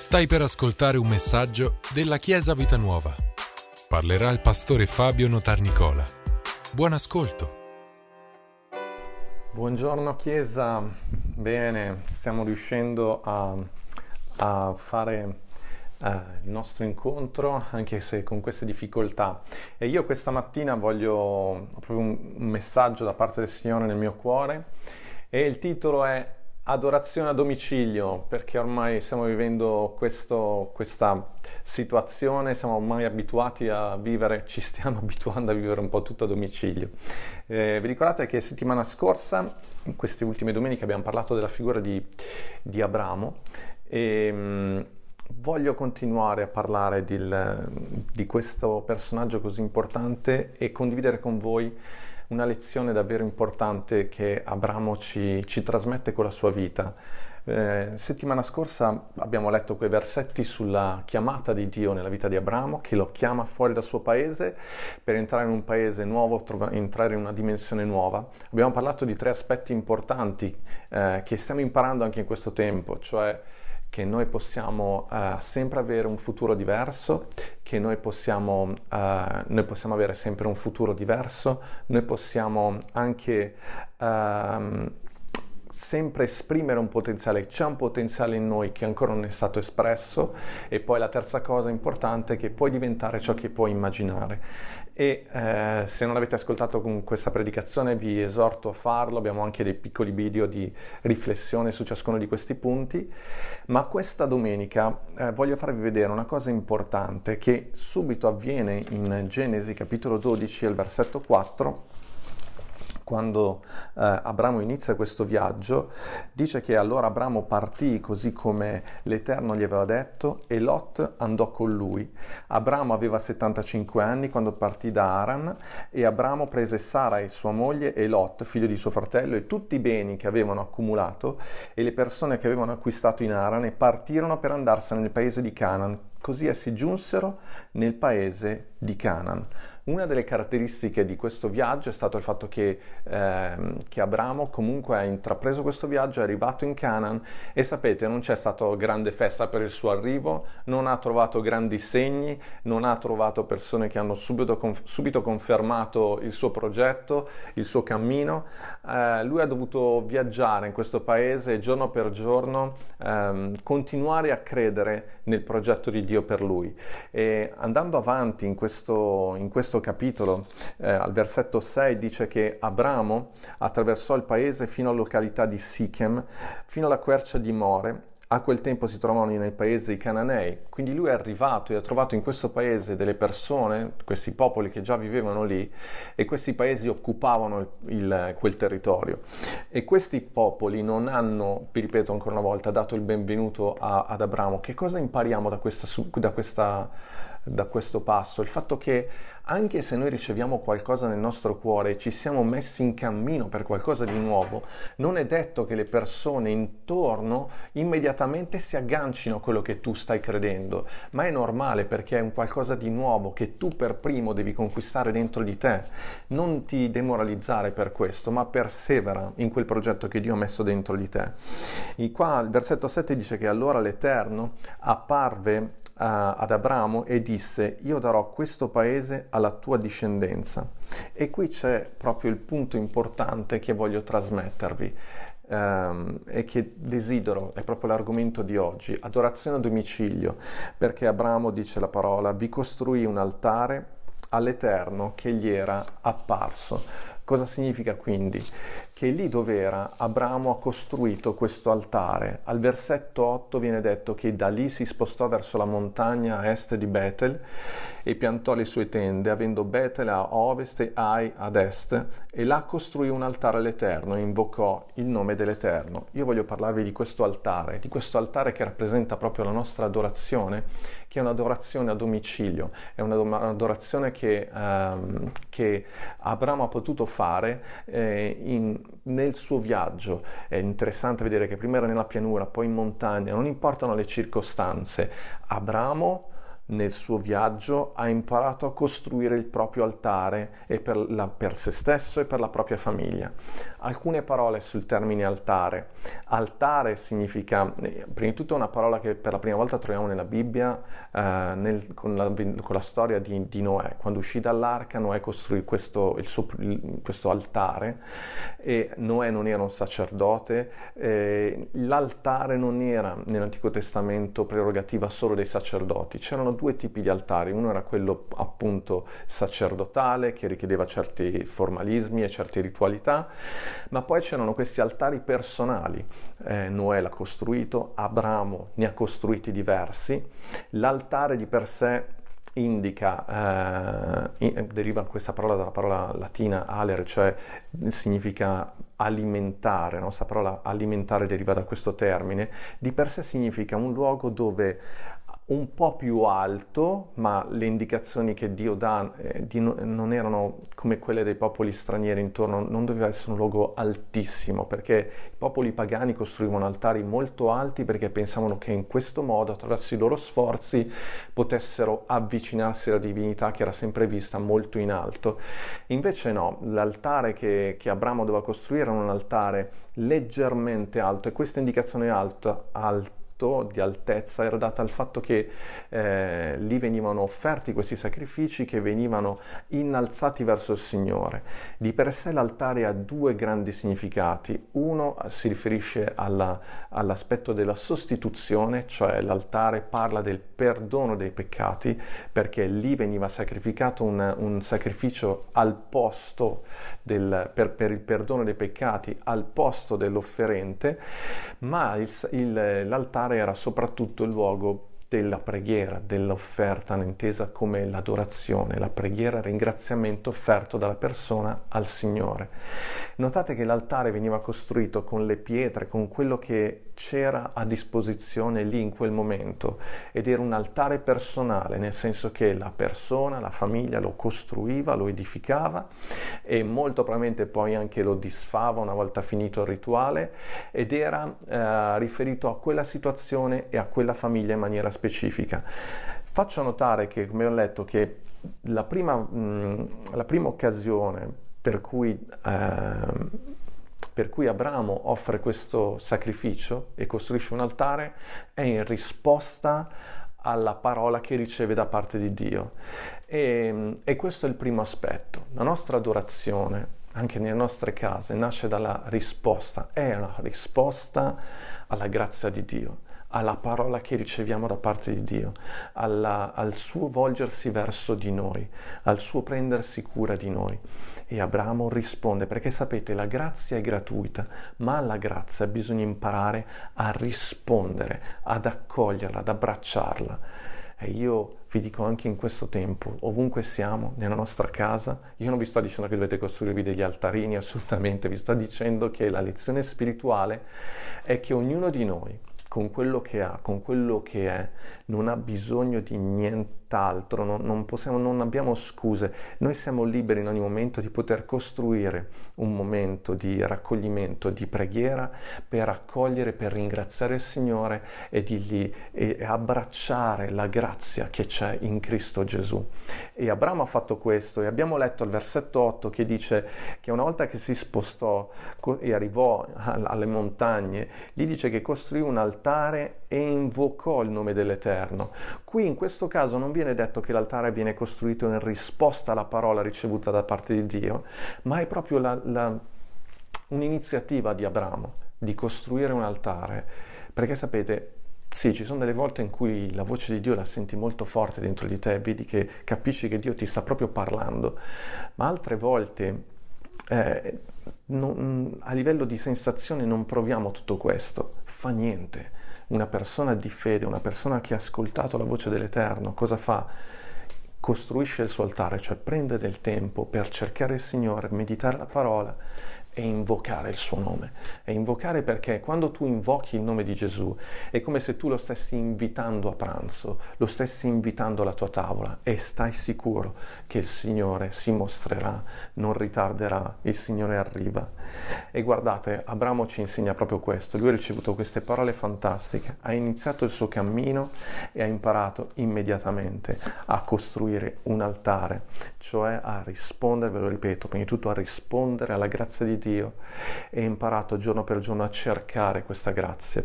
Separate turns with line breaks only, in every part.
Stai per ascoltare un messaggio della Chiesa Vita Nuova. Parlerà il pastore Fabio Notarnicola. Buon ascolto.
Buongiorno Chiesa, bene, stiamo riuscendo a, a fare uh, il nostro incontro anche se con queste difficoltà e io questa mattina voglio proprio un messaggio da parte del Signore nel mio cuore e il titolo è adorazione a domicilio, perché ormai stiamo vivendo questo, questa situazione, siamo ormai abituati a vivere, ci stiamo abituando a vivere un po' tutto a domicilio. Eh, vi ricordate che settimana scorsa, in queste ultime domeniche, abbiamo parlato della figura di, di Abramo e mh, mm, voglio continuare a parlare di, di questo personaggio così importante e condividere con voi una lezione davvero importante che Abramo ci, ci trasmette con la sua vita. Eh, settimana scorsa abbiamo letto quei versetti sulla chiamata di Dio nella vita di Abramo, che lo chiama fuori dal suo paese per entrare in un paese nuovo, trova, entrare in una dimensione nuova. Abbiamo parlato di tre aspetti importanti eh, che stiamo imparando anche in questo tempo, cioè che noi possiamo uh, sempre avere un futuro diverso, che noi possiamo, uh, noi possiamo, avere sempre un futuro diverso, noi possiamo anche uh, sempre esprimere un potenziale, c'è un potenziale in noi che ancora non è stato espresso e poi la terza cosa importante è che puoi diventare ciò che puoi immaginare. E eh, se non avete ascoltato con questa predicazione vi esorto a farlo, abbiamo anche dei piccoli video di riflessione su ciascuno di questi punti, ma questa domenica eh, voglio farvi vedere una cosa importante che subito avviene in Genesi capitolo 12 al versetto 4 quando eh, Abramo inizia questo viaggio, dice che allora Abramo partì così come l'Eterno gli aveva detto e Lot andò con lui. Abramo aveva 75 anni quando partì da Aran e Abramo prese Sara e sua moglie e Lot, figlio di suo fratello, e tutti i beni che avevano accumulato e le persone che avevano acquistato in Aran e partirono per andarsene nel paese di Canaan. Così essi giunsero nel paese di Canaan. Una delle caratteristiche di questo viaggio è stato il fatto che, eh, che, Abramo comunque ha intrapreso questo viaggio, è arrivato in Canaan e sapete non c'è stata grande festa per il suo arrivo, non ha trovato grandi segni, non ha trovato persone che hanno subito, conf- subito confermato il suo progetto, il suo cammino. Eh, lui ha dovuto viaggiare in questo paese giorno per giorno, ehm, continuare a credere nel progetto di Dio per lui. E andando avanti in questo, in questo capitolo, eh, al versetto 6, dice che Abramo attraversò il paese fino alla località di Sichem, fino alla quercia di More, a quel tempo si trovavano nel paese i Cananei, quindi lui è arrivato e ha trovato in questo paese delle persone, questi popoli che già vivevano lì e questi paesi occupavano il, il, quel territorio. E questi popoli non hanno, vi ripeto ancora una volta, dato il benvenuto a, ad Abramo. Che cosa impariamo da questa, da questa da questo passo, il fatto che anche se noi riceviamo qualcosa nel nostro cuore e ci siamo messi in cammino per qualcosa di nuovo, non è detto che le persone intorno immediatamente si aggancino a quello che tu stai credendo, ma è normale perché è un qualcosa di nuovo che tu per primo devi conquistare dentro di te. Non ti demoralizzare per questo, ma persevera in quel progetto che Dio ha messo dentro di te. E qua il versetto 7 dice che allora l'Eterno apparve ad Abramo e disse io darò questo paese alla tua discendenza. E qui c'è proprio il punto importante che voglio trasmettervi um, e che desidero, è proprio l'argomento di oggi, adorazione a domicilio, perché Abramo dice la parola, vi costruì un altare all'Eterno che gli era apparso. Cosa significa quindi? Che lì dove era Abramo ha costruito questo altare. Al versetto 8 viene detto che da lì si spostò verso la montagna a est di Betel e piantò le sue tende, avendo Betel a ovest e Ai ad est, e là costruì un altare all'Eterno e invocò il nome dell'Eterno. Io voglio parlarvi di questo altare, di questo altare che rappresenta proprio la nostra adorazione, che è un'adorazione a domicilio, è un'adorazione che, um, che Abramo ha potuto fare eh, in, nel suo viaggio. È interessante vedere che prima era nella pianura, poi in montagna, non importano le circostanze. Abramo nel suo viaggio ha imparato a costruire il proprio altare per, la, per se stesso e per la propria famiglia. Alcune parole sul termine altare. Altare significa, eh, prima di tutto, una parola che per la prima volta troviamo nella Bibbia eh, nel, con, la, con, la, storia di, di, Noè. Quando uscì dall'arca, Noè costruì questo, suo, questo altare e Noè non era un sacerdote. Eh, l'altare non era nell'Antico Testamento prerogativa solo dei sacerdoti, c'erano due tipi di altari, uno era quello appunto sacerdotale che richiedeva certi formalismi e certe ritualità, ma poi c'erano questi altari personali, eh, Noè l'ha costruito, Abramo ne ha costruiti diversi, l'altare di per sé indica, eh, deriva questa parola dalla parola latina aler, cioè significa alimentare, la nostra parola alimentare deriva da questo termine, di per sé significa un luogo dove un po' più alto, ma le indicazioni che Dio dà eh, di no, non erano come quelle dei popoli stranieri intorno, non doveva essere un luogo altissimo, perché i popoli pagani costruivano altari molto alti perché pensavano che in questo modo, attraverso i loro sforzi, potessero avvicinarsi alla divinità che era sempre vista molto in alto. Invece no, l'altare che, che Abramo doveva costruire era un altare leggermente alto e questa indicazione alta, alta di altezza era data al fatto che eh, lì venivano offerti questi sacrifici che venivano innalzati verso il Signore. Di per sé l'altare ha due grandi significati. Uno si riferisce alla, all'aspetto della sostituzione, cioè l'altare parla del perdono dei peccati, perché lì veniva sacrificato un, un sacrificio al posto del, per, per, il perdono dei peccati, al posto dell'offerente, ma il, il, l'altare l'altare era soprattutto il luogo della preghiera, dell'offerta, intesa come l'adorazione, la preghiera, il ringraziamento offerto dalla persona al Signore. Notate che l'altare veniva costruito con le pietre, con quello che c'era a disposizione lì in quel momento ed era un altare personale, nel senso che la persona, la famiglia lo costruiva, lo edificava e molto probabilmente poi anche lo disfava una volta finito il rituale ed era eh, riferito a quella situazione e a quella famiglia in maniera specifica. Faccio notare che, come ho letto, che la prima, mh, la prima occasione per cui eh, per cui Abramo offre questo sacrificio e costruisce un altare è in risposta alla parola che riceve da parte di Dio. E, e questo è il primo aspetto. La nostra adorazione, anche nelle nostre case, nasce dalla risposta, è una risposta alla grazia di Dio alla parola che riceviamo da parte di Dio, alla, al suo volgersi verso di noi, al suo prendersi cura di noi. E Abramo risponde, perché sapete, la grazia è gratuita, ma alla grazia bisogna imparare a rispondere, ad accoglierla, ad abbracciarla. E io vi dico anche in questo tempo, ovunque siamo, nella nostra casa, io non vi sto dicendo che dovete costruirvi degli altarini, assolutamente, vi sto dicendo che la lezione spirituale è che ognuno di noi, con quello che ha, con quello che è, non ha bisogno di nient'altro, non, non, possiamo, non abbiamo scuse, noi siamo liberi in ogni momento di poter costruire un momento di raccoglimento, di preghiera per accogliere, per ringraziare il Signore e, dirgli, e abbracciare la grazia che c'è in Cristo Gesù. E Abramo ha fatto questo e abbiamo letto il versetto 8 che dice che una volta che si spostò e arrivò alle montagne, gli dice che costruì un altare altare e invocò il nome dell'Eterno. Qui in questo caso non viene detto che l'altare viene costruito in risposta alla parola ricevuta da parte di Dio, ma è proprio la, la, un'iniziativa di Abramo di costruire un altare, perché sapete, sì, ci sono delle volte in cui la voce di Dio la senti molto forte dentro di te, vedi che capisci che Dio ti sta proprio parlando, ma altre volte eh, non, a livello di sensazione non proviamo tutto questo, fa niente. Una persona di fede, una persona che ha ascoltato la voce dell'Eterno, cosa fa? Costruisce il suo altare, cioè prende del tempo per cercare il Signore, meditare la parola e invocare il suo nome. E invocare perché quando tu invochi il nome di Gesù è come se tu lo stessi invitando a pranzo, lo stessi invitando alla tua tavola e stai sicuro che il Signore si mostrerà, non ritarderà, il Signore arriva. E guardate, Abramo ci insegna proprio questo, lui ha ricevuto queste parole fantastiche, ha iniziato il suo cammino e ha imparato immediatamente a costruire un altare, cioè a rispondere, ve lo ripeto, prima di tutto a rispondere alla grazia di Dio e ha imparato giorno per giorno a cercare questa grazia.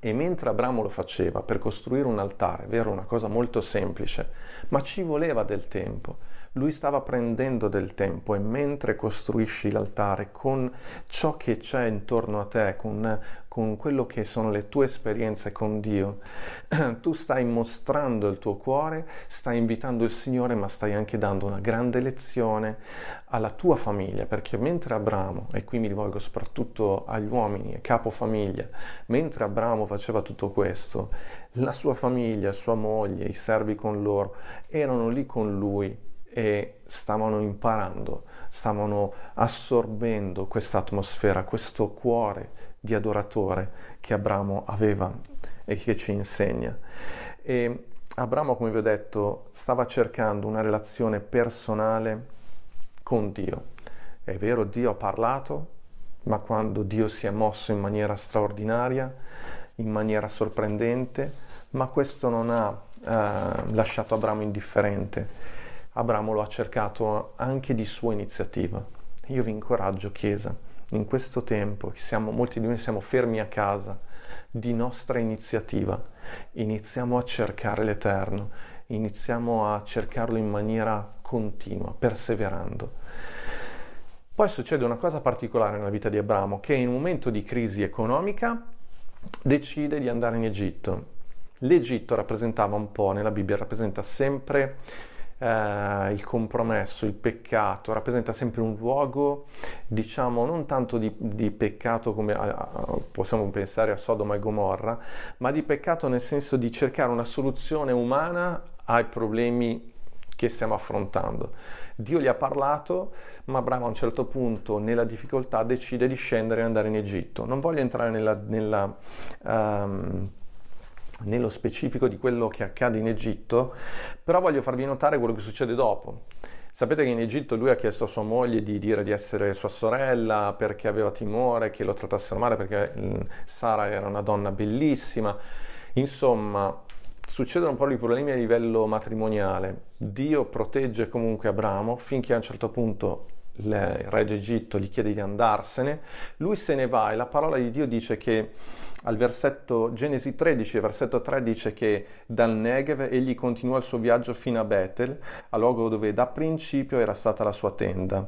E mentre Abramo lo faceva per costruire un altare, vero, una cosa molto semplice, ma ci voleva del tempo, lui stava prendendo del tempo e mentre costruisci l'altare con ciò che c'è intorno a te, con, con quello che sono le tue esperienze con Dio, tu stai mostrando il tuo cuore, stai invitando il Signore, ma stai anche dando una grande lezione alla tua famiglia, perché mentre Abramo, e qui mi rivolgo soprattutto agli uomini, capo famiglia, mentre Abramo faceva tutto questo, la sua famiglia, sua moglie, i servi con loro, erano lì con lui e stavano imparando, stavano assorbendo questa atmosfera, questo cuore di adoratore che Abramo aveva e che ci insegna. E Abramo, come vi ho detto, stava cercando una relazione personale con Dio. È vero, Dio ha parlato, ma quando Dio si è mosso in maniera straordinaria, in maniera sorprendente, ma questo non ha eh, lasciato Abramo indifferente Abramo lo ha cercato anche di sua iniziativa. Io vi incoraggio, Chiesa, in questo tempo, che siamo, molti di noi siamo fermi a casa, di nostra iniziativa, iniziamo a cercare l'Eterno, iniziamo a cercarlo in maniera continua, perseverando. Poi succede una cosa particolare nella vita di Abramo, che in un momento di crisi economica decide di andare in Egitto. L'Egitto rappresentava un po', nella Bibbia rappresenta sempre eh, il compromesso, il peccato, rappresenta sempre un luogo, diciamo, non tanto di, di peccato come uh, possiamo pensare a Sodoma e Gomorra, ma di peccato nel senso di cercare una soluzione umana ai problemi che stiamo affrontando. Dio gli ha parlato, ma Abramo a un certo punto nella difficoltà decide di scendere e andare in Egitto. Non voglio entrare nella, nella um, nello specifico di quello che accade in Egitto, però voglio farvi notare quello che succede dopo. Sapete che in Egitto lui ha chiesto a sua moglie di dire di essere sua sorella perché aveva timore che lo trattassero male, perché mm, Sara era una donna bellissima. Insomma, succedono un po' di problemi a livello matrimoniale. Dio protegge comunque Abramo finché a un certo punto il re d'Egitto gli chiede di andarsene. Lui se ne va e la parola di Dio dice che al versetto Genesi 13, versetto 3 dice che dal Negev egli continuò il suo viaggio fino a Betel, a luogo dove da principio era stata la sua tenda,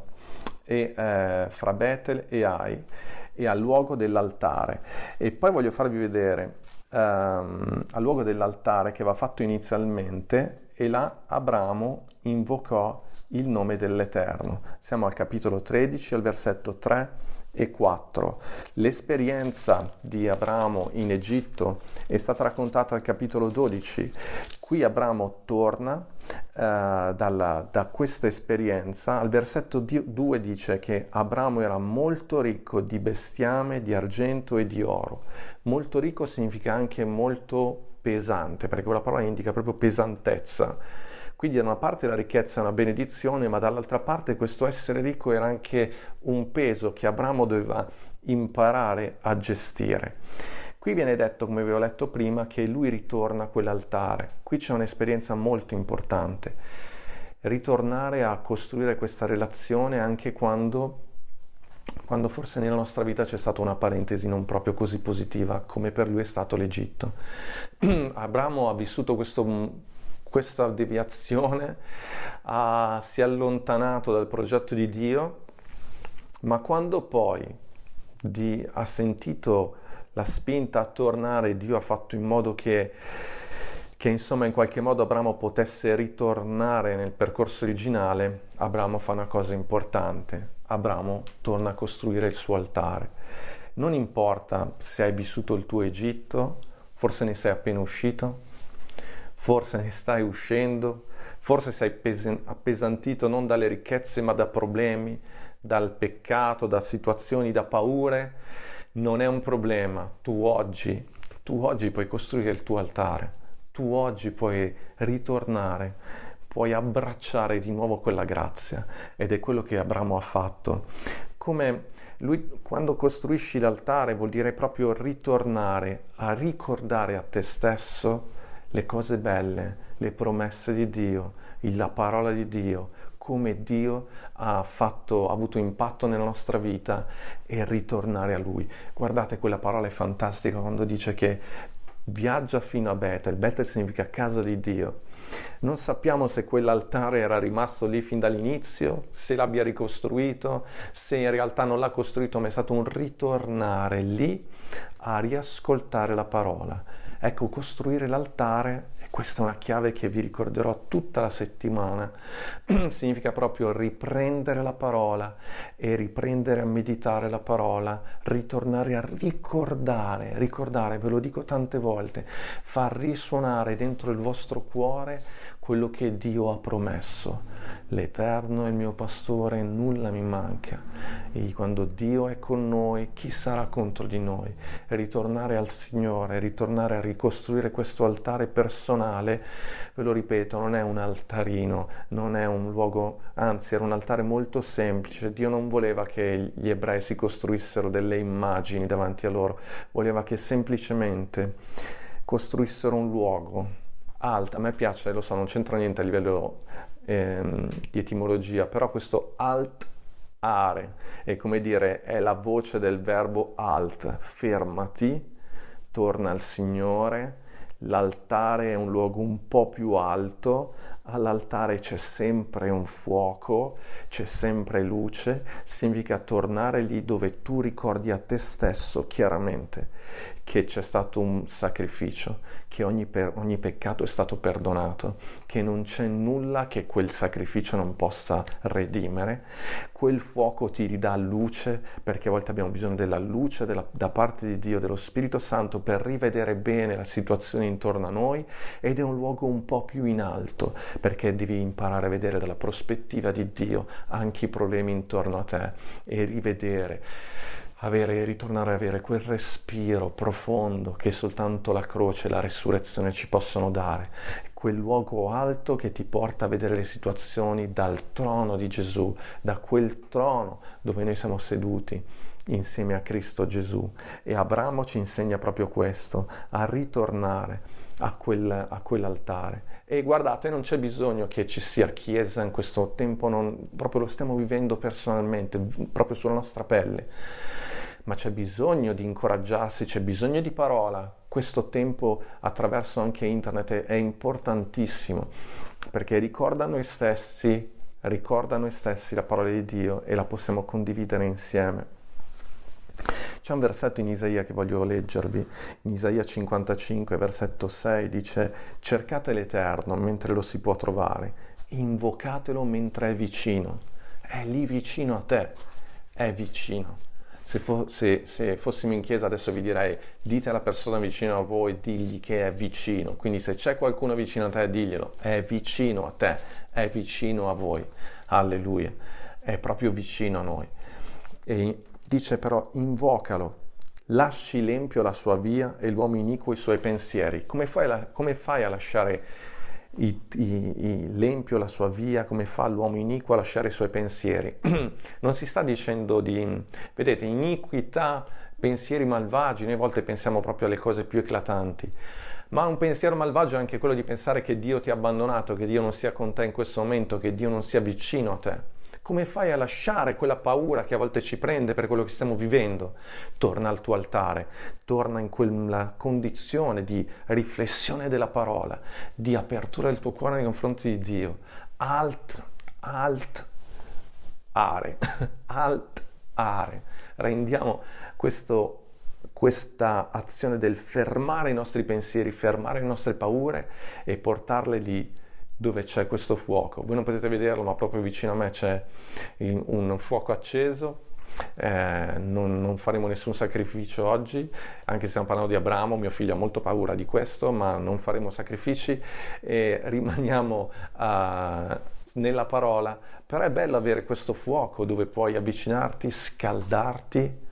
e, eh, fra Betel e Ai, e al luogo dell'altare. E poi voglio farvi vedere ehm, al luogo dell'altare che va fatto inizialmente, e là Abramo invocò il nome dell'Eterno. Siamo al capitolo 13, al versetto 3 e 4. L'esperienza di Abramo in Egitto è stata raccontata al capitolo 12. Qui Abramo torna eh, dalla, da questa esperienza. Al versetto 2 dice che Abramo era molto ricco di bestiame, di argento e di oro. Molto ricco significa anche molto pesante, perché quella parola indica proprio pesantezza quindi da una parte la ricchezza è una benedizione, ma dall'altra parte questo essere ricco era anche un peso che Abramo doveva imparare a gestire. Qui viene detto, come vi ho letto prima, che lui ritorna a quell'altare. Qui c'è un'esperienza molto importante. Ritornare a costruire questa relazione anche quando quando forse nella nostra vita c'è stata una parentesi non proprio così positiva come per lui è stato l'Egitto. Abramo ha vissuto questo questa deviazione ha, si è allontanato dal progetto di Dio, ma quando poi di, ha sentito la spinta a tornare, Dio ha fatto in modo che, che insomma in qualche modo Abramo potesse ritornare nel percorso originale, Abramo fa una cosa importante, Abramo torna a costruire il suo altare. Non importa se hai vissuto il tuo Egitto, forse ne sei appena uscito, forse ne stai uscendo, forse sei appesantito non dalle ricchezze ma da problemi, dal peccato, da situazioni, da paure, non è un problema. Tu oggi, tu oggi puoi costruire il tuo altare, tu oggi puoi ritornare, puoi abbracciare di nuovo quella grazia ed è quello che Abramo ha fatto. Come lui quando costruisci l'altare vuol dire proprio ritornare a ricordare a te stesso le cose belle, le promesse di Dio, la parola di Dio, come Dio ha, fatto, ha avuto impatto nella nostra vita e ritornare a Lui. Guardate, quella parola è fantastica quando dice che viaggia fino a Betel. Betel significa casa di Dio. Non sappiamo se quell'altare era rimasto lì fin dall'inizio, se l'abbia ricostruito, se in realtà non l'ha costruito, ma è stato un ritornare lì a riascoltare la parola. Ecco, costruire l'altare questa è una chiave che vi ricorderò tutta la settimana. Significa proprio riprendere la parola e riprendere a meditare la parola, ritornare a ricordare, ricordare, ve lo dico tante volte, far risuonare dentro il vostro cuore quello che Dio ha promesso. L'Eterno è il mio pastore, nulla mi manca. E quando Dio è con noi, chi sarà contro di noi? Ritornare al Signore, ritornare a ricostruire questo altare personale, ve lo ripeto, non è un altarino, non è un luogo, anzi era un altare molto semplice. Dio non voleva che gli ebrei si costruissero delle immagini davanti a loro, voleva che semplicemente costruissero un luogo alta, a me piace, lo so, non c'entra niente a livello ehm, di etimologia, però questo alt are è come dire, è la voce del verbo alt, fermati, torna al Signore, l'altare è un luogo un po' più alto, all'altare c'è sempre un fuoco, c'è sempre luce, significa tornare lì dove tu ricordi a te stesso chiaramente che c'è stato un sacrificio, che ogni, per, ogni peccato è stato perdonato, che non c'è nulla che quel sacrificio non possa redimere. Quel fuoco ti ridà luce, perché a volte abbiamo bisogno della luce della, da parte di Dio, dello Spirito Santo, per rivedere bene la situazione intorno a noi ed è un luogo un po' più in alto, perché devi imparare a vedere dalla prospettiva di Dio anche i problemi intorno a te e rivedere avere, ritornare ad avere quel respiro profondo che soltanto la croce e la resurrezione ci possono dare, quel luogo alto che ti porta a vedere le situazioni dal trono di Gesù, da quel trono dove noi siamo seduti insieme a Cristo Gesù. E Abramo ci insegna proprio questo, a ritornare a, quel, a quell'altare. E guardate, non c'è bisogno che ci sia chiesa in questo tempo, non, proprio lo stiamo vivendo personalmente, proprio sulla nostra pelle ma c'è bisogno di incoraggiarsi, c'è bisogno di parola. Questo tempo attraverso anche internet è, importantissimo perché ricorda noi stessi, ricorda noi stessi la parola di Dio e la possiamo condividere insieme. C'è un versetto in Isaia che voglio leggervi, in Isaia 55, versetto 6, dice cercate l'Eterno mentre lo si può trovare, invocatelo mentre è vicino, è lì vicino a te, è vicino. Se, fo- se, se, fossimo in chiesa adesso vi direi dite alla persona vicino a voi, digli che è vicino. Quindi se c'è qualcuno vicino a te, diglielo, è vicino a te, è vicino a voi. Alleluia, è proprio vicino a noi. E dice però invocalo, lasci l'empio la sua via e l'uomo iniquo i suoi pensieri. Come fai, la, come fai a lasciare i, i, l'empio la sua via, come fa l'uomo iniquo a lasciare i suoi pensieri. non si sta dicendo di, vedete, iniquità, pensieri malvagi, noi a volte pensiamo proprio alle cose più eclatanti. Ma un pensiero malvagio è anche quello di pensare che Dio ti ha abbandonato, che Dio non sia con te in questo momento, che Dio non sia vicino a te. Come fai a lasciare quella paura che a volte ci prende per quello che stiamo vivendo? Torna al tuo altare, torna in quella condizione di riflessione della parola, di apertura del tuo cuore nei confronti di Dio. Alt, alt, are, alt, are. Rendiamo questo questa azione del fermare i nostri pensieri, fermare le nostre paure e portarle lì dove c'è questo fuoco. Voi non potete vederlo, ma proprio vicino a me c'è un fuoco acceso eh, non, non, faremo nessun sacrificio oggi, anche se stiamo parlando di Abramo, mio figlio ha molto paura di questo, ma non faremo sacrifici e rimaniamo uh, nella parola. Però è bello avere questo fuoco dove puoi avvicinarti, scaldarti,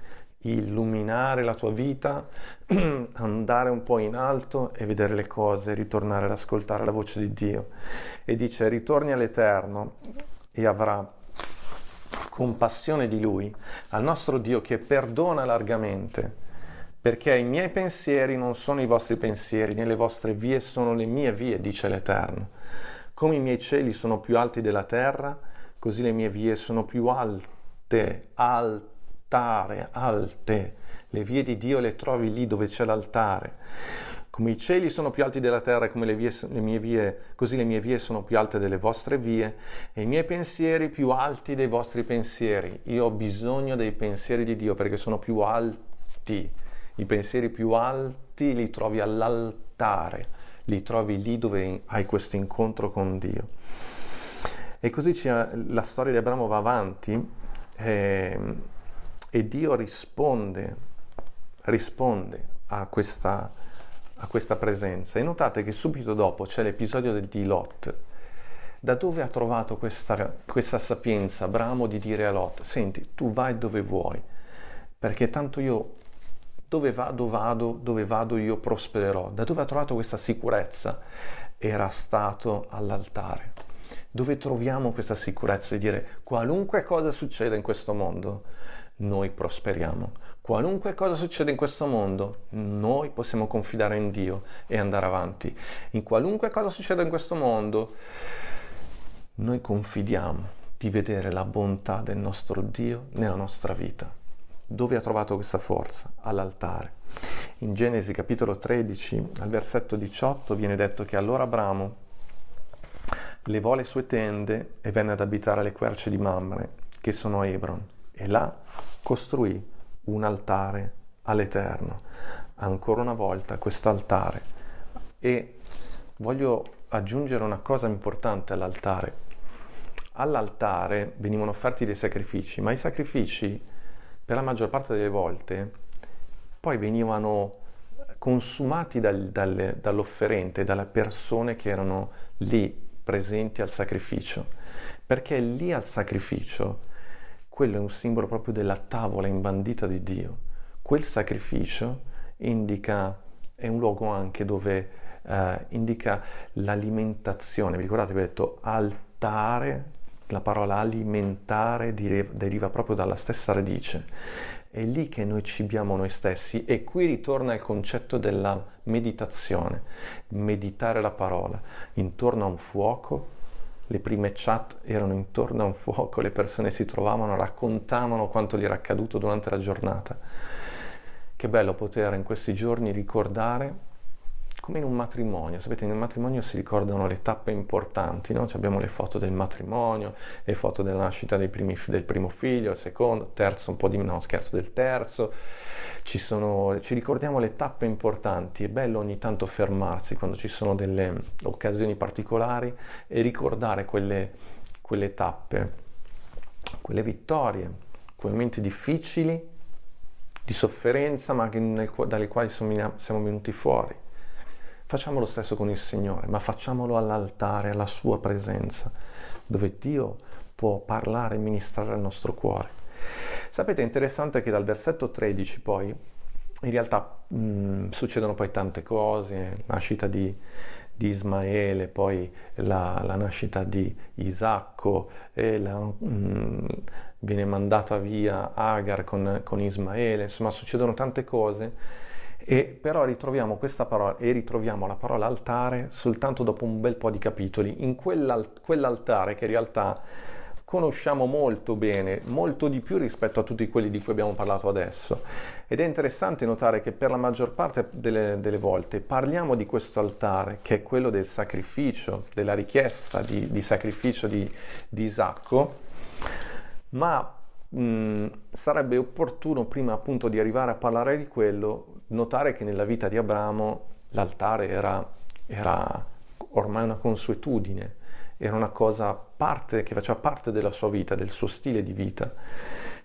illuminare la tua vita, andare un po' in alto e vedere le cose, ritornare ad ascoltare la voce di Dio. E dice, ritorni all'Eterno e avrà compassione di Lui, al nostro Dio che perdona largamente, perché i miei pensieri non sono i vostri pensieri, né le vostre vie sono le mie vie, dice l'Eterno. Come i miei cieli sono più alti della terra, così le mie vie sono più alte, altare, alte. Le vie di Dio le trovi lì dove c'è l'altare. Come i cieli sono più alti della terra, come le, vie, le mie vie, così le mie vie sono più alte delle vostre vie e i miei pensieri più alti dei vostri pensieri. Io ho bisogno dei pensieri di Dio perché sono più alti. I pensieri più alti li trovi all'altare, li trovi lì dove hai questo incontro con Dio. E così la storia di Abramo va avanti eh, e Dio risponde, risponde a questa a questa presenza. E notate che subito dopo c'è l'episodio di Lot. Da dove ha trovato questa, questa sapienza Abramo di dire a Lot, senti, tu vai dove vuoi, perché tanto io dove vado, vado, dove vado io prospererò. Da dove ha trovato questa sicurezza? Era stato all'altare. Dove troviamo questa sicurezza di dire qualunque cosa succeda in questo mondo, noi prosperiamo. Qualunque cosa succede in questo mondo, noi possiamo confidare in Dio e andare avanti. In qualunque cosa succeda in questo mondo, noi confidiamo di vedere la bontà del nostro Dio nella nostra vita. Dove ha trovato questa forza? All'altare. In Genesi capitolo 13, al versetto 18, viene detto che allora Abramo levò le sue tende e venne ad abitare alle querce di Mamre, che sono Hebron e là costruì un altare all'Eterno. Ancora una volta questo altare. E voglio aggiungere una cosa importante all'altare. All'altare venivano offerti dei sacrifici, ma i sacrifici per la maggior parte delle volte poi venivano consumati dal, dalle, dall'offerente, dalle persone che erano lì presenti al sacrificio, perché lì al sacrificio quello è un simbolo proprio della tavola imbandita di Dio. Quel sacrificio indica, è un luogo anche dove eh, indica l'alimentazione. Vi ricordate, vi ho detto altare, la parola alimentare deriva proprio dalla stessa radice. È lì che noi cibiamo noi stessi e qui ritorna il concetto della meditazione, meditare la parola intorno a un fuoco le prime chat erano intorno a un fuoco, le persone si trovavano, raccontavano quanto gli era accaduto durante la giornata. Che bello poter in questi giorni ricordare come in un matrimonio, sapete un matrimonio si ricordano le tappe importanti, no? cioè abbiamo le foto del matrimonio, le foto della nascita primi, del primo figlio, il secondo, terzo, un po' di no scherzo del terzo, ci, sono, ci ricordiamo le tappe importanti, è bello ogni tanto fermarsi quando ci sono delle occasioni particolari e ricordare quelle, quelle tappe, quelle vittorie, quei momenti difficili, di sofferenza, ma nel, dalle quali siamo venuti fuori Facciamo lo stesso con il Signore, ma facciamolo all'altare, alla sua presenza, dove Dio può parlare e ministrare al nostro cuore. Sapete, è interessante che dal versetto 13 poi, in realtà mh, mm, succedono poi tante cose, nascita di, di Ismaele, poi la, la, nascita di Isacco, la, mh, mm, viene mandata via Agar con, con Ismaele, insomma succedono tante cose e però ritroviamo questa parola e ritroviamo la parola altare soltanto dopo un bel po' di capitoli, in quell'altare che in realtà conosciamo molto bene, molto di più rispetto a tutti quelli di cui abbiamo parlato adesso. Ed è interessante notare che per la maggior parte delle, delle volte parliamo di questo altare, che è quello del sacrificio, della richiesta di, di sacrificio di, di Isacco, ma mh, sarebbe opportuno prima appunto di arrivare a parlare di quello notare che nella vita di Abramo l'altare era, era ormai una consuetudine, era una cosa parte, che faceva parte della sua vita, del suo stile di vita.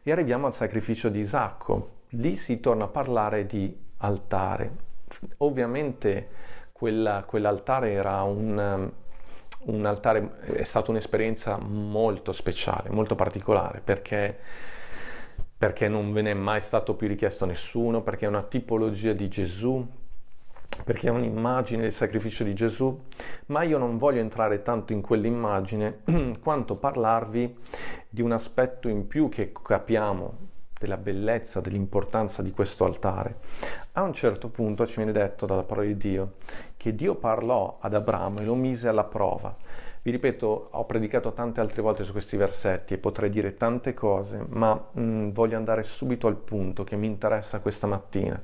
E arriviamo al sacrificio di Isacco. Lì si torna a parlare di altare. Ovviamente quella, quell'altare era un, un altare, è stata un'esperienza molto speciale, molto particolare, perché perché non ve ne è mai stato più richiesto a nessuno, perché è una tipologia di Gesù, perché è un'immagine del sacrificio di Gesù, ma io non voglio entrare tanto in quell'immagine quanto parlarvi di un aspetto in più che capiamo della bellezza, dell'importanza di questo altare. A un certo punto ci viene detto dalla parola di Dio che Dio parlò ad Abramo e lo mise alla prova vi ripeto, ho predicato tante altre volte su questi versetti e potrei dire tante cose, ma mh, mm, voglio andare subito al punto che mi interessa questa mattina.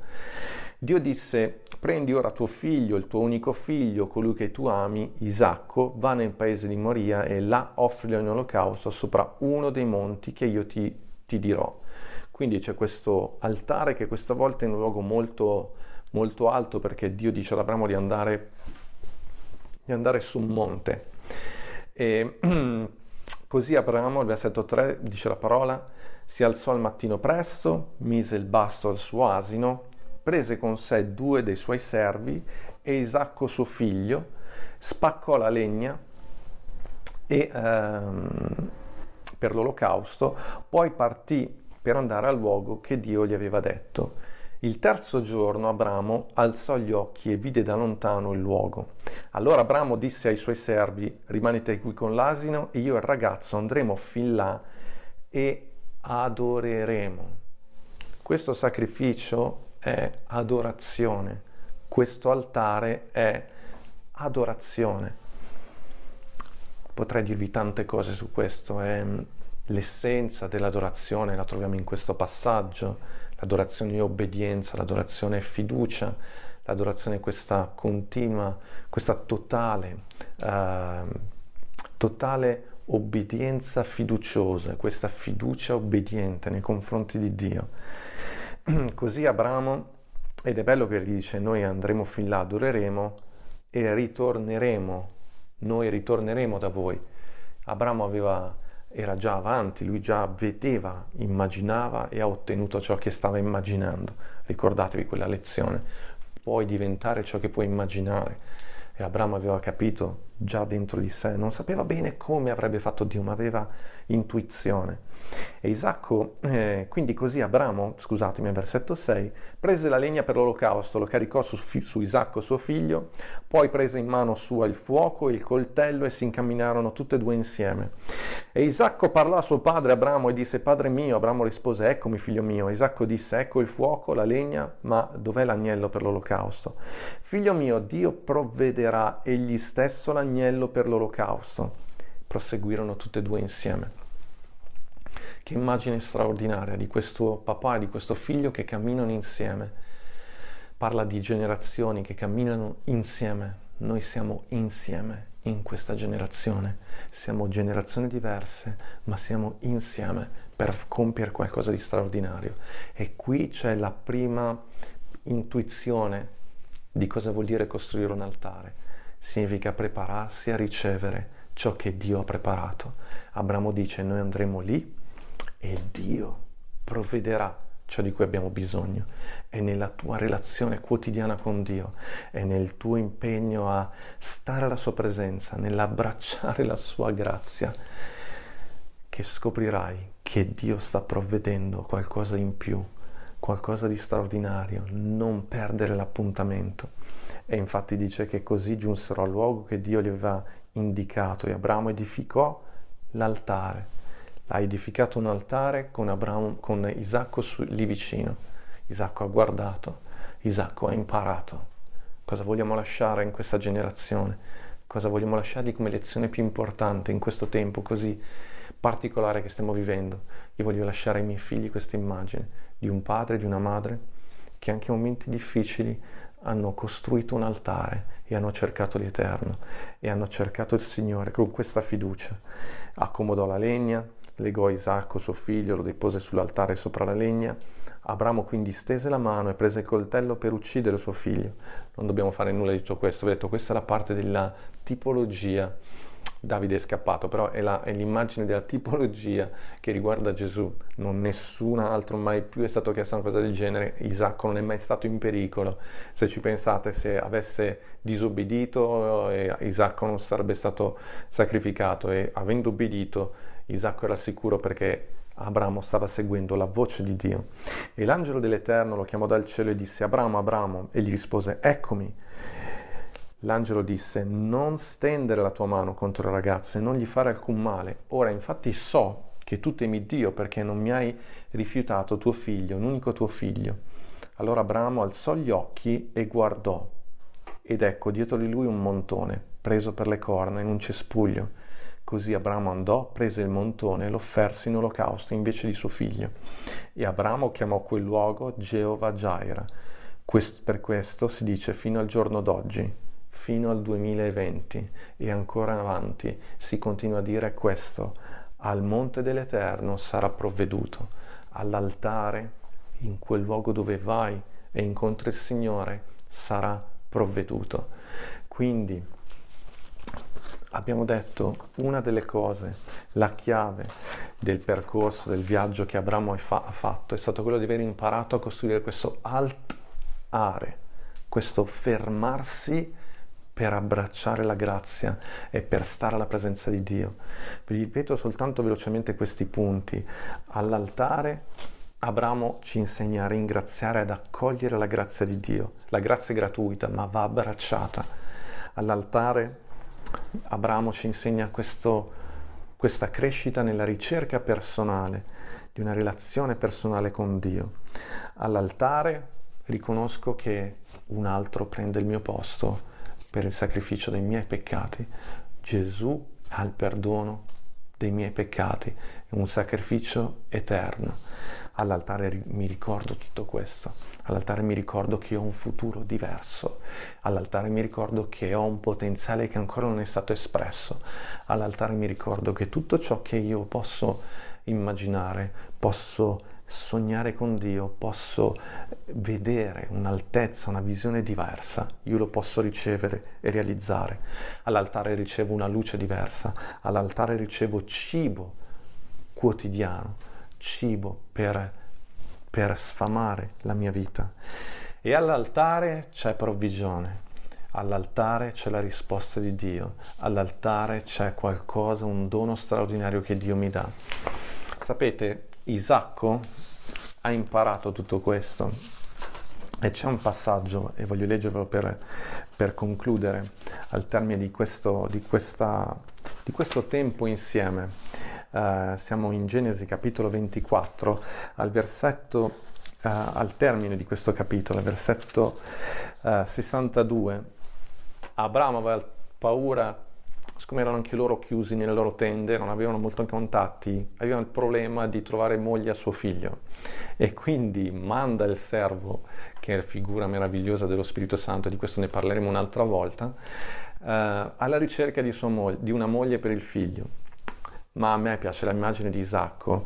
Dio disse, prendi ora tuo figlio, il tuo unico figlio, colui che tu ami, Isacco, va nel paese di Moria e là offrilo in olocausto sopra uno dei monti che io ti, ti dirò. Quindi c'è questo altare che questa volta è in un luogo molto, molto alto perché Dio dice ad Abramo di andare, di andare su un monte. E così Abramo, il versetto 3, dice la parola, si alzò al mattino presto, mise il basto al suo asino, prese con sé due dei suoi servi e Isacco suo figlio, spaccò la legna e, ehm, per l'olocausto, poi partì per andare al luogo che Dio gli aveva detto. Il terzo giorno Abramo alzò gli occhi e vide da lontano il luogo. Allora Abramo disse ai suoi servi, rimanete qui con l'asino e io e il ragazzo andremo fin là e adoreremo. Questo sacrificio è adorazione, questo altare è adorazione. Potrei dirvi tante cose su questo, è l'essenza dell'adorazione la troviamo in questo passaggio L'adorazione è obbedienza, l'adorazione è fiducia, l'adorazione è questa continua, questa totale, eh, totale obbedienza fiduciosa, questa fiducia obbediente nei confronti di Dio. Così Abramo, ed è bello che gli dice noi andremo fin là, adoreremo e ritorneremo, noi ritorneremo da voi. Abramo aveva era già avanti, lui già vedeva, immaginava e ha ottenuto ciò che stava immaginando. Ricordatevi quella lezione. Puoi diventare ciò che puoi immaginare. E Abramo aveva capito già dentro di sé, non sapeva bene come avrebbe fatto Dio, ma aveva intuizione. E Isacco, eh, quindi così Abramo, scusatemi, versetto 6, prese la legna per l'olocausto, lo caricò su, su Isacco suo figlio, poi prese in mano sua il fuoco e il coltello e si incamminarono tutte e due insieme. E Isacco parlò a suo padre Abramo e disse, Padre mio, Abramo rispose, eccomi figlio mio. Isacco disse, ecco il fuoco, la legna, ma dov'è l'agnello per l'olocausto? Figlio mio, Dio provvederà egli stesso l'agnello per l'olocausto. Proseguirono tutte e due insieme. Che immagine straordinaria di questo papà e di questo figlio che camminano insieme. Parla di generazioni che camminano insieme. Noi siamo insieme in questa generazione. Siamo generazioni diverse, ma siamo insieme per compiere qualcosa di straordinario. E qui c'è la prima intuizione di cosa vuol dire costruire un altare. Significa prepararsi a ricevere ciò che Dio ha preparato. Abramo dice noi andremo lì e Dio provvederà ciò di cui abbiamo bisogno, è nella tua relazione quotidiana con Dio, è nel tuo impegno a stare alla sua presenza, nell'abbracciare la sua grazia, che scoprirai che Dio sta provvedendo qualcosa in più, qualcosa di straordinario, non perdere l'appuntamento. E infatti dice che così giunsero al luogo che Dio gli aveva indicato e Abramo edificò l'altare ha edificato un altare con, Abramo, con Isacco su, lì vicino. Isacco ha guardato, Isacco ha imparato. Cosa vogliamo lasciare in questa generazione? Cosa vogliamo lasciargli come lezione più importante in questo tempo così particolare che stiamo vivendo? Io voglio lasciare ai miei figli questa immagine di un padre di una madre che anche in momenti difficili hanno costruito un altare e hanno cercato l'Eterno e hanno cercato il Signore con questa fiducia. Accomodò la legna, legò Isacco suo figlio, lo depose sull'altare sopra la legna. Abramo quindi stese la mano e prese il coltello per uccidere suo figlio. Non dobbiamo fare nulla di tutto questo, ho questa è la parte della tipologia Davide è scappato, però è, la, è, l'immagine della tipologia che riguarda Gesù. Non nessun altro mai più è stato chiesto una cosa del genere. Isacco non è mai stato in pericolo. Se ci pensate, se avesse disobbedito, eh, Isacco non sarebbe stato sacrificato e avendo obbedito, Isacco era sicuro perché Abramo stava seguendo la voce di Dio. E l'angelo dell'Eterno lo chiamò dal cielo e disse, Abramo, Abramo, e gli rispose, eccomi. L'angelo disse, non stendere la tua mano contro il ragazzo e non gli fare alcun male. Ora infatti so che tu temi Dio perché non mi hai rifiutato tuo figlio, un unico tuo figlio. Allora Abramo alzò gli occhi e guardò, ed ecco dietro di lui un montone, preso per le corna in un cespuglio. Così Abramo andò, prese il montone e lo offerse in olocausto invece di suo figlio. E Abramo chiamò quel luogo Geova Jaira. Quest, per questo si dice fino al giorno d'oggi fino al 2020 e ancora avanti si continua a dire questo, al monte dell'Eterno sarà provveduto, all'altare, in quel luogo dove vai e incontri il Signore, sarà provveduto. Quindi abbiamo detto una delle cose, la chiave del percorso, del viaggio che Abramo ha fatto è stato quello di aver imparato a costruire questo altare, questo fermarsi per abbracciare la grazia e per stare alla presenza di Dio. Vi ripeto soltanto velocemente questi punti. All'altare Abramo ci insegna a ringraziare ed accogliere la grazia di Dio. La grazia è gratuita, ma va abbracciata. All'altare Abramo ci insegna questo, questa crescita nella ricerca personale, di una relazione personale con Dio. All'altare riconosco che un altro prende il mio posto per il sacrificio dei miei peccati. Gesù ha il perdono dei miei peccati, un sacrificio eterno. All'altare mi ricordo tutto questo, all'altare mi ricordo che ho un futuro diverso, all'altare mi ricordo che ho un potenziale che ancora non è stato espresso, all'altare mi ricordo che tutto ciò che io posso immaginare, posso sognare con Dio, posso vedere un'altezza, una visione diversa, io lo posso ricevere e realizzare. All'altare ricevo una luce diversa, all'altare ricevo cibo quotidiano, cibo per, per sfamare la mia vita. E all'altare c'è provvigione, all'altare c'è la risposta di Dio, all'altare c'è qualcosa, un dono straordinario che Dio mi dà. Sapete, Isacco ha imparato tutto questo e c'è un passaggio, e voglio leggervelo per, per concludere, al termine di questo, di questa, di questo tempo insieme. Uh, siamo in Genesi capitolo 24, al versetto, uh, al termine di questo capitolo, versetto uh, eh, 62. Abramo aveva paura siccome erano anche loro chiusi nelle loro tende, non avevano molti contatti, avevano il problema di trovare moglie a suo figlio e quindi manda il servo, che è figura meravigliosa dello Spirito Santo, di questo ne parleremo un'altra volta, eh, alla ricerca di, moglie, di una moglie per il figlio. Ma a me piace l'immagine di Isacco.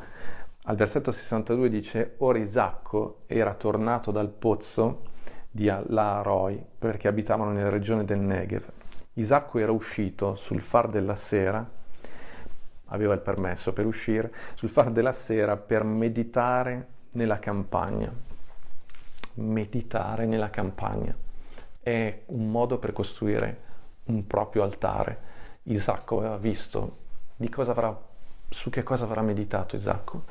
Al versetto 62 dice, ora Isacco era tornato dal pozzo di Laaroi perché abitavano nella regione del Negev Isacco era uscito sul far della sera, aveva il permesso per uscire, sul far della sera per meditare nella campagna. Meditare nella campagna è un modo per costruire un proprio altare. Isacco aveva visto di cosa avrà, su che cosa avrà meditato Isacco.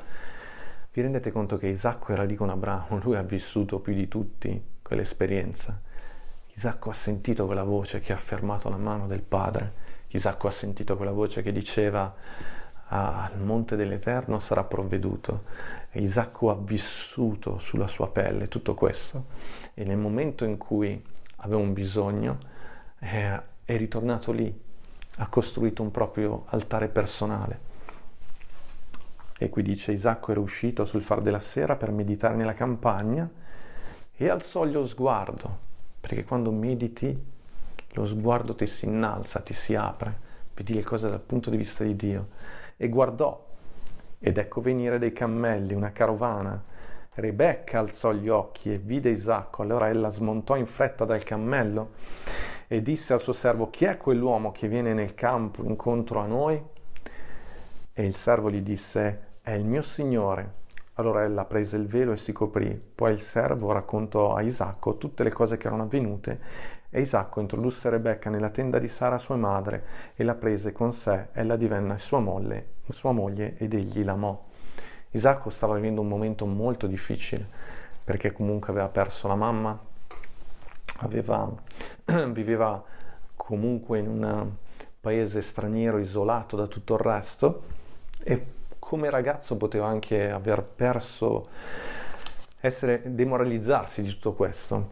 Vi rendete conto che Isacco era lì con Abramo, lui ha vissuto più di tutti quell'esperienza Isacco ha sentito quella voce che ha fermato la mano del padre. Isacco ha sentito quella voce che diceva al monte dell'Eterno sarà provveduto. Isacco ha vissuto sulla sua pelle tutto questo e nel momento in cui aveva un bisogno è, è ritornato lì, ha costruito un proprio altare personale. E qui dice Isacco era uscito sul far della sera per meditare nella campagna e alzò lo sguardo perché quando mediti lo sguardo ti si innalza, ti si apre, vedi le cose dal punto di vista di Dio. E guardò, ed ecco venire dei cammelli, una carovana. Rebecca alzò gli occhi e vide Isacco, allora ella smontò in fretta dal cammello e disse al suo servo, chi è quell'uomo che viene nel campo incontro a noi? E il servo gli disse, è il mio signore. Allora ella prese il velo e si coprì. Poi il servo raccontò a Isacco tutte le cose che erano avvenute e Isacco introdusse Rebecca nella tenda di Sara sua madre e la prese con sé. Ella divenne sua, molle, sua moglie ed egli l'amò. Isacco stava vivendo un momento molto difficile perché comunque aveva perso la mamma, aveva, viveva comunque in un paese straniero isolato da tutto il resto e come ragazzo poteva anche aver perso, essere, demoralizzarsi di tutto questo,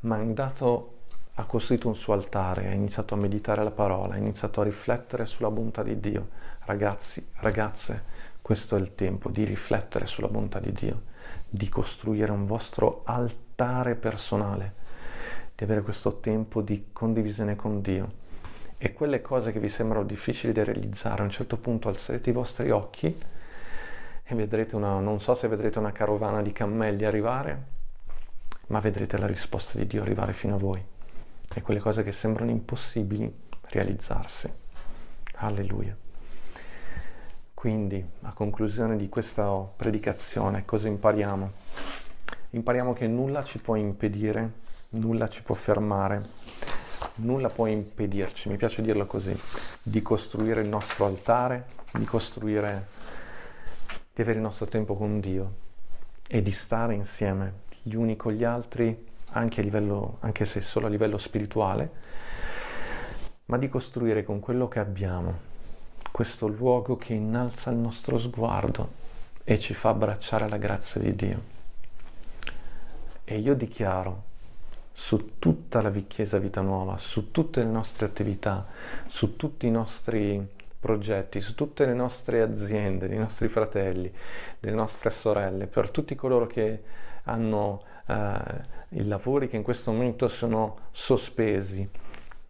ma è andato, ha costruito un suo altare, ha iniziato a meditare la parola, ha iniziato a riflettere sulla bontà di Dio. Ragazzi, ragazze, questo è il tempo di riflettere sulla bontà di Dio, di costruire un vostro altare personale, di avere questo tempo di condivisione con Dio e quelle cose che vi sembrano difficili da realizzare, a un certo punto alzerete i vostri occhi e vedrete una, non so se vedrete una carovana di cammelli arrivare, ma vedrete la risposta di Dio arrivare fino a voi. E quelle cose che sembrano impossibili realizzarsi. Alleluia. Quindi, a conclusione di questa predicazione, cosa impariamo? Impariamo che nulla ci può impedire, nulla ci può fermare nulla può impedirci, mi piace dirlo così, di costruire il nostro altare, di costruire, di avere il nostro tempo con Dio e di stare insieme gli uni con gli altri, anche, livello, anche se solo a livello spirituale, ma di costruire con quello che abbiamo questo luogo che innalza il nostro sguardo e ci fa abbracciare la grazia di Dio. E io dichiaro su tutta la Chiesa Vita Nuova, su tutte le nostre attività, su tutti i nostri progetti, su tutte le nostre aziende, dei nostri fratelli, delle nostre sorelle, per tutti coloro che hanno eh, i lavori che in questo momento sono sospesi.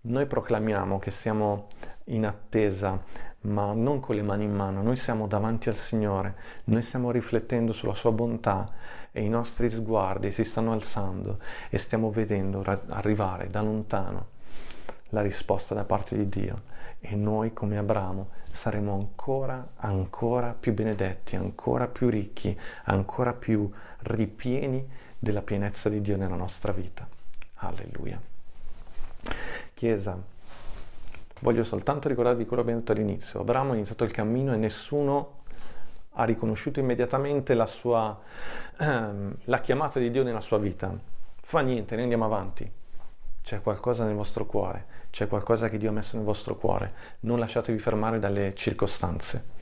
Noi proclamiamo che siamo in attesa, ma non con le mani in mano, noi siamo davanti al Signore, noi stiamo riflettendo sulla sua bontà e i nostri sguardi si stanno alzando e stiamo vedendo arrivare da lontano la risposta da parte di Dio e noi come Abramo saremo ancora, ancora più benedetti, ancora più ricchi, ancora più ripieni della pienezza di Dio nella nostra vita. Alleluia. Chiesa, Voglio soltanto ricordarvi quello che abbiamo detto all'inizio. Abramo ha iniziato il cammino e nessuno ha riconosciuto immediatamente la, sua, ehm, la chiamata di Dio nella sua vita. Fa niente, noi andiamo avanti. C'è qualcosa nel vostro cuore, c'è qualcosa che Dio ha messo nel vostro cuore. Non lasciatevi fermare dalle circostanze.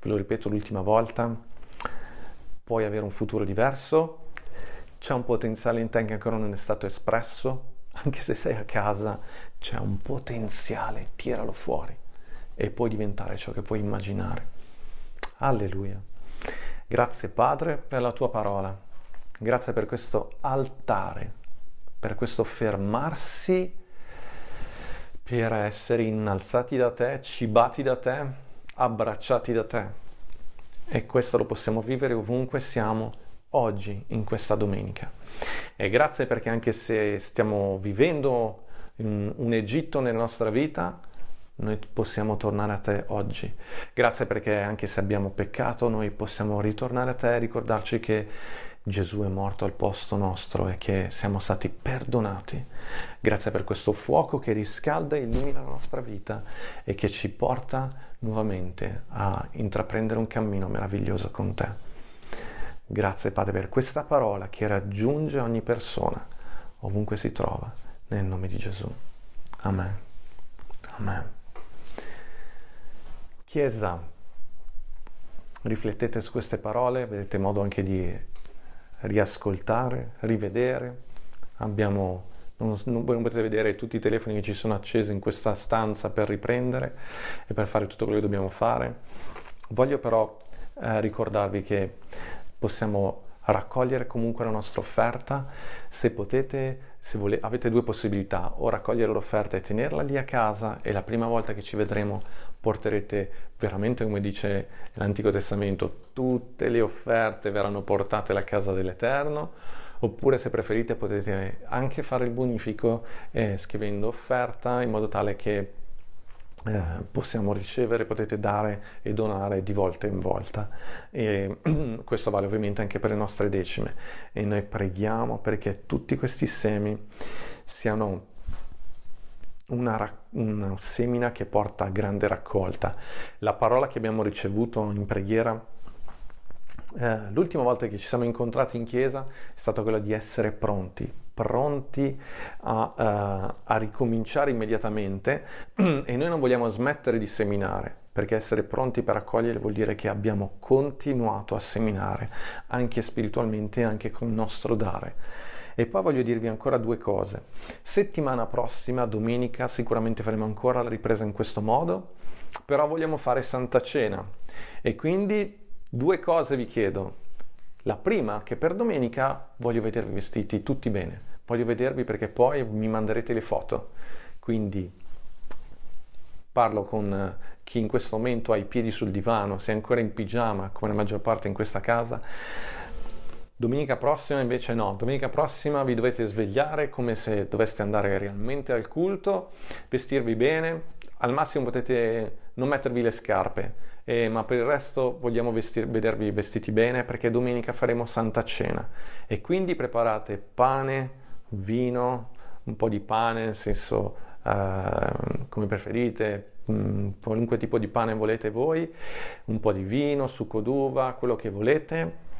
Ve lo ripeto l'ultima volta, puoi avere un futuro diverso, c'è un potenziale in te che ancora non è stato espresso, anche se sei a casa, c'è un potenziale, tiralo fuori e puoi diventare ciò che puoi immaginare. Alleluia. Grazie Padre per la tua parola, grazie per questo altare, per questo fermarsi, per essere innalzati da te, cibati da te, abbracciati da te. E questo lo possiamo vivere ovunque siamo oggi, in questa domenica. E grazie perché anche se stiamo vivendo un Egitto nella nostra vita, noi possiamo tornare a te oggi. Grazie perché anche se abbiamo peccato, noi possiamo ritornare a te e ricordarci che Gesù è morto al posto nostro e che siamo stati perdonati. Grazie per questo fuoco che riscalda e illumina la nostra vita e che ci porta nuovamente a intraprendere un cammino meraviglioso con te. Grazie Padre per questa parola che raggiunge ogni persona, ovunque si trova, nel nome di Gesù. Amen. Amen. Chiesa, riflettete su queste parole, vedete modo anche di riascoltare, rivedere. Abbiamo, non, non potete vedere tutti i telefoni che ci sono accesi in questa stanza per riprendere e per fare tutto quello che dobbiamo fare. Voglio però eh, ricordarvi che possiamo raccogliere comunque la nostra offerta. Se potete, se vole, avete due possibilità, o raccogliere l'offerta e tenerla lì a casa e la prima volta che ci vedremo porterete veramente, come dice l'Antico Testamento, tutte le offerte verranno portate alla casa dell'Eterno oppure se preferite potete anche fare il bonifico eh, scrivendo offerta in modo tale che eh, possiamo ricevere, potete dare e donare di volta in volta. E questo vale ovviamente anche per le nostre decime. E noi preghiamo perché tutti questi semi siano una, una semina che porta a grande raccolta. La parola che abbiamo ricevuto in preghiera eh, l'ultima volta che ci siamo incontrati in chiesa è stata quella di essere pronti, pronti a, uh, a ricominciare immediatamente e noi non vogliamo smettere di seminare perché essere pronti per accogliere vuol dire che abbiamo continuato a seminare anche spiritualmente anche con il nostro dare. E poi voglio dirvi ancora due cose. Settimana prossima, domenica, sicuramente faremo ancora la ripresa in questo modo, però vogliamo fare Santa Cena e quindi Due cose vi chiedo. La prima, che per domenica voglio vedervi vestiti tutti bene. Voglio vedervi perché poi mi manderete le foto. Quindi parlo con chi in questo momento ha i piedi sul divano, se è ancora in pigiama, come la maggior parte in questa casa. Domenica prossima invece no, domenica prossima vi dovete svegliare come se doveste andare realmente al culto, vestirvi bene, al massimo potete non mettervi le scarpe, eh, ma per il resto vogliamo vestir- vedervi vestiti bene perché domenica faremo Santa Cena. E quindi preparate pane, vino, un po' di pane, nel senso eh, come preferite, mh, mm, qualunque tipo di pane volete voi, un po' di vino, succo d'uva, quello che volete,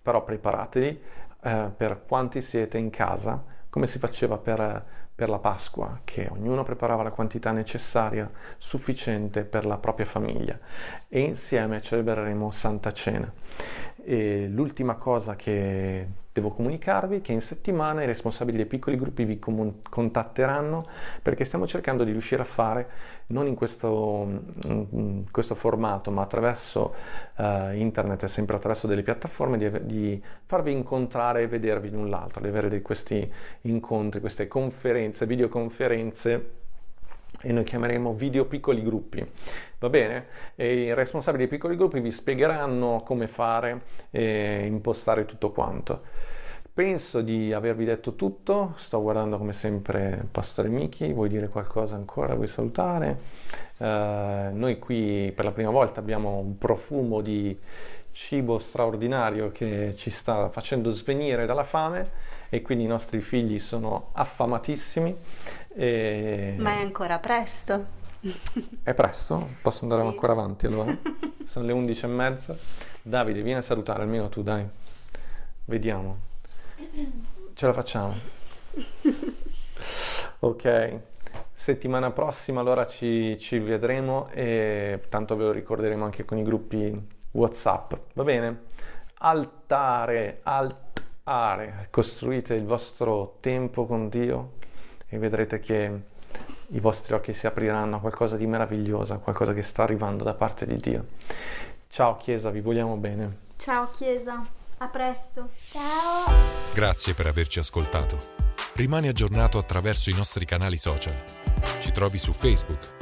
però preparatevi eh, per quanti siete in casa, come si faceva per per la Pasqua, che ognuno preparava la quantità necessaria, sufficiente per la propria famiglia e insieme celebreremo Santa Cena. E l'ultima cosa che devo comunicarvi è che in settimana i responsabili dei piccoli gruppi vi comun- contatteranno perché stiamo cercando di riuscire a fare, non in questo, in questo formato, ma attraverso uh, internet e sempre attraverso delle piattaforme, di, di, farvi incontrare e vedervi l'un l'altro, di avere questi incontri, queste conferenze, videoconferenze e noi chiameremo video piccoli gruppi. Va bene? E i responsabili dei piccoli gruppi vi spiegheranno come fare e impostare tutto quanto. Penso di avervi detto tutto, sto guardando come sempre Pastore Michi, vuoi dire qualcosa ancora, vuoi salutare? Uh, noi qui per la prima volta abbiamo un profumo di cibo straordinario che ci sta facendo svenire dalla fame e quindi i nostri figli sono affamatissimi. E...
Ma è ancora presto.
È presto? Posso andare sì. ancora avanti allora? Sono le undici e mezza. Davide, vieni a salutare almeno tu, dai. Vediamo. Ce la facciamo. ok. Settimana prossima allora ci, ci vedremo e tanto ve lo ricorderemo anche con i gruppi WhatsApp. Va bene? Altare, altare. Costruite il vostro tempo con Dio e vedrete che i vostri occhi si apriranno a qualcosa di meraviglioso, a qualcosa che sta arrivando da parte di Dio. Ciao Chiesa, vi vogliamo bene.
Ciao Chiesa, a presto.
Ciao.
Grazie per averci ascoltato. Rimani aggiornato attraverso i nostri canali social. Ci trovi su Facebook,